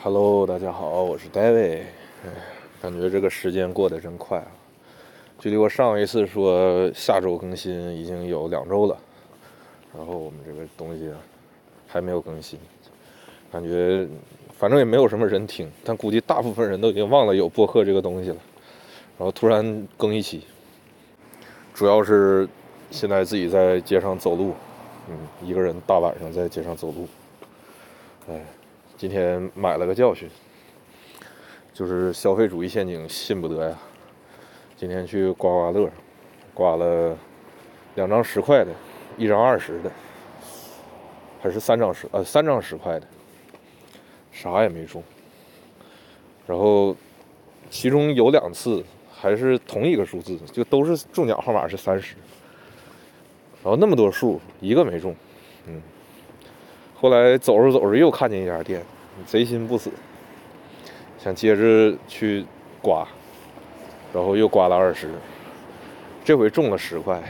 Hello，大家好，我是 David。哎，感觉这个时间过得真快啊！距离我上一次说下周更新已经有两周了，然后我们这个东西还没有更新，感觉反正也没有什么人听，但估计大部分人都已经忘了有播客这个东西了。然后突然更一期，主要是现在自己在街上走路，嗯，一个人大晚上在街上走路，哎。今天买了个教训，就是消费主义陷阱信不得呀。今天去刮刮乐，刮了两张十块的，一张二十的，还是三张十呃三张十块的，啥也没中。然后其中有两次还是同一个数字，就都是中奖号码是三十。然后那么多数，一个没中，嗯。后来走着走着又看见一家店，贼心不死，想接着去刮，然后又刮了二十，这回中了十块，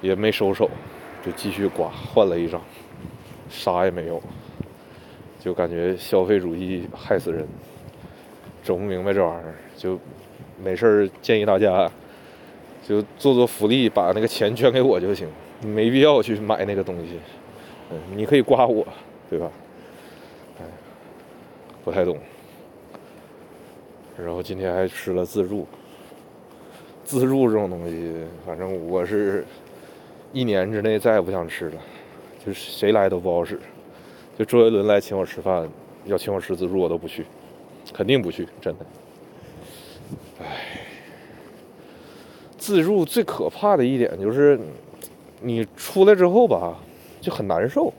也没收手，就继续刮，换了一张，啥也没有，就感觉消费主义害死人，整不明白这玩意儿，就没事儿建议大家就做做福利，把那个钱捐给我就行，没必要去买那个东西。你可以刮我，对吧？哎，不太懂。然后今天还吃了自助，自助这种东西，反正我是一年之内再也不想吃了。就是谁来都不好使。就周杰伦来请我吃饭，要请我吃自助，我都不去，肯定不去，真的。哎，自助最可怕的一点就是，你出来之后吧。就很难受，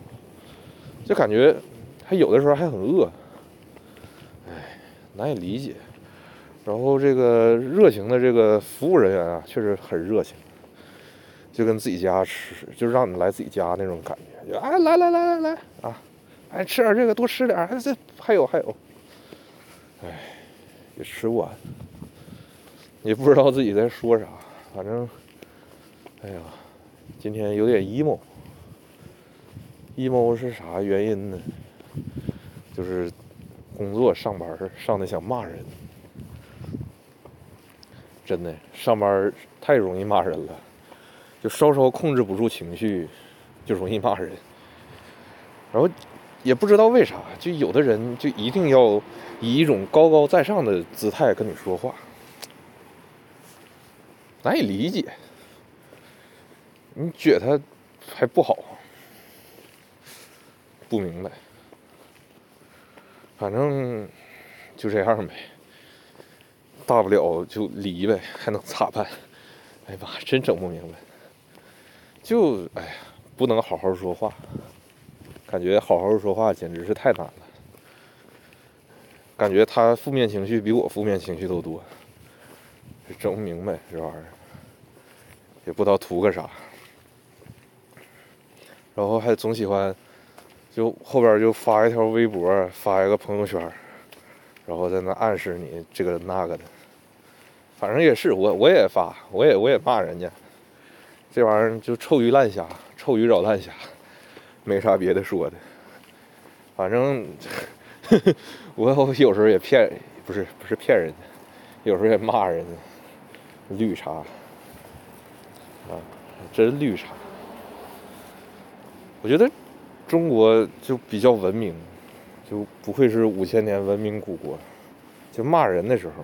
就感觉他有的时候还很饿，哎，难以理解。然后这个热情的这个服务人员啊，确实很热情，就跟自己家吃，就让你来自己家那种感觉。就哎，来来来来来啊，哎，吃点这个，多吃点，还这还有还有，哎，也吃不完，也不知道自己在说啥，反正，哎呀，今天有点 emo。Emo 是啥原因呢？就是工作上班上的想骂人，真的上班太容易骂人了，就稍稍控制不住情绪，就容易骂人。然后也不知道为啥，就有的人就一定要以一种高高在上的姿态跟你说话，难以理解。你觉得他还不好？不明白，反正就这样呗，大不了就离呗，还能咋办？哎呀妈，真整不明白，就哎呀，不能好好说话，感觉好好说话简直是太难了，感觉他负面情绪比我负面情绪都多，整不明白这玩意儿，也不知道图个啥，然后还总喜欢。就后边就发一条微博，发一个朋友圈，然后在那暗示你这个那个的，反正也是我我也发，我也我也骂人家，这玩意儿就臭鱼烂虾，臭鱼找烂虾，没啥别的说的，反正呵呵我有时候也骗，不是不是骗人家，有时候也骂人家，绿茶，啊，真绿茶，我觉得。中国就比较文明，就不愧是五千年文明古国。就骂人的时候，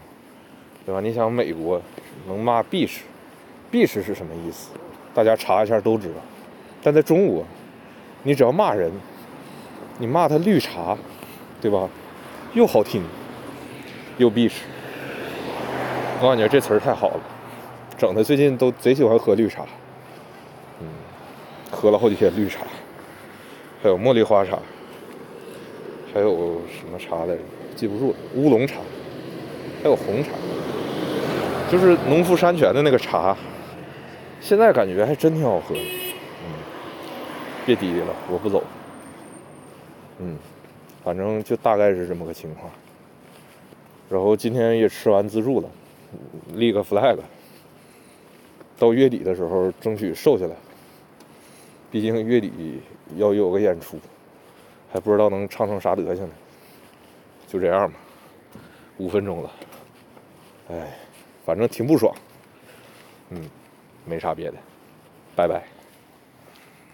对吧？你想美国能骂 “bitch”，“bitch” 是什么意思？大家查一下都知道。但在中国，你只要骂人，你骂他绿茶，对吧？又好听，又 “bitch”。我感觉这词儿太好了，整的最近都贼喜欢喝绿茶。嗯，喝了好几天绿茶。还有茉莉花茶，还有什么茶来着？记不住了。乌龙茶，还有红茶，就是农夫山泉的那个茶。现在感觉还真挺好喝。嗯，别滴滴了，我不走。嗯，反正就大概是这么个情况。然后今天也吃完自助了，立个 flag，到月底的时候争取瘦下来。毕竟月底要有个演出，还不知道能唱成啥德行呢。就这样吧，五分钟了，哎，反正挺不爽，嗯，没啥别的，拜拜。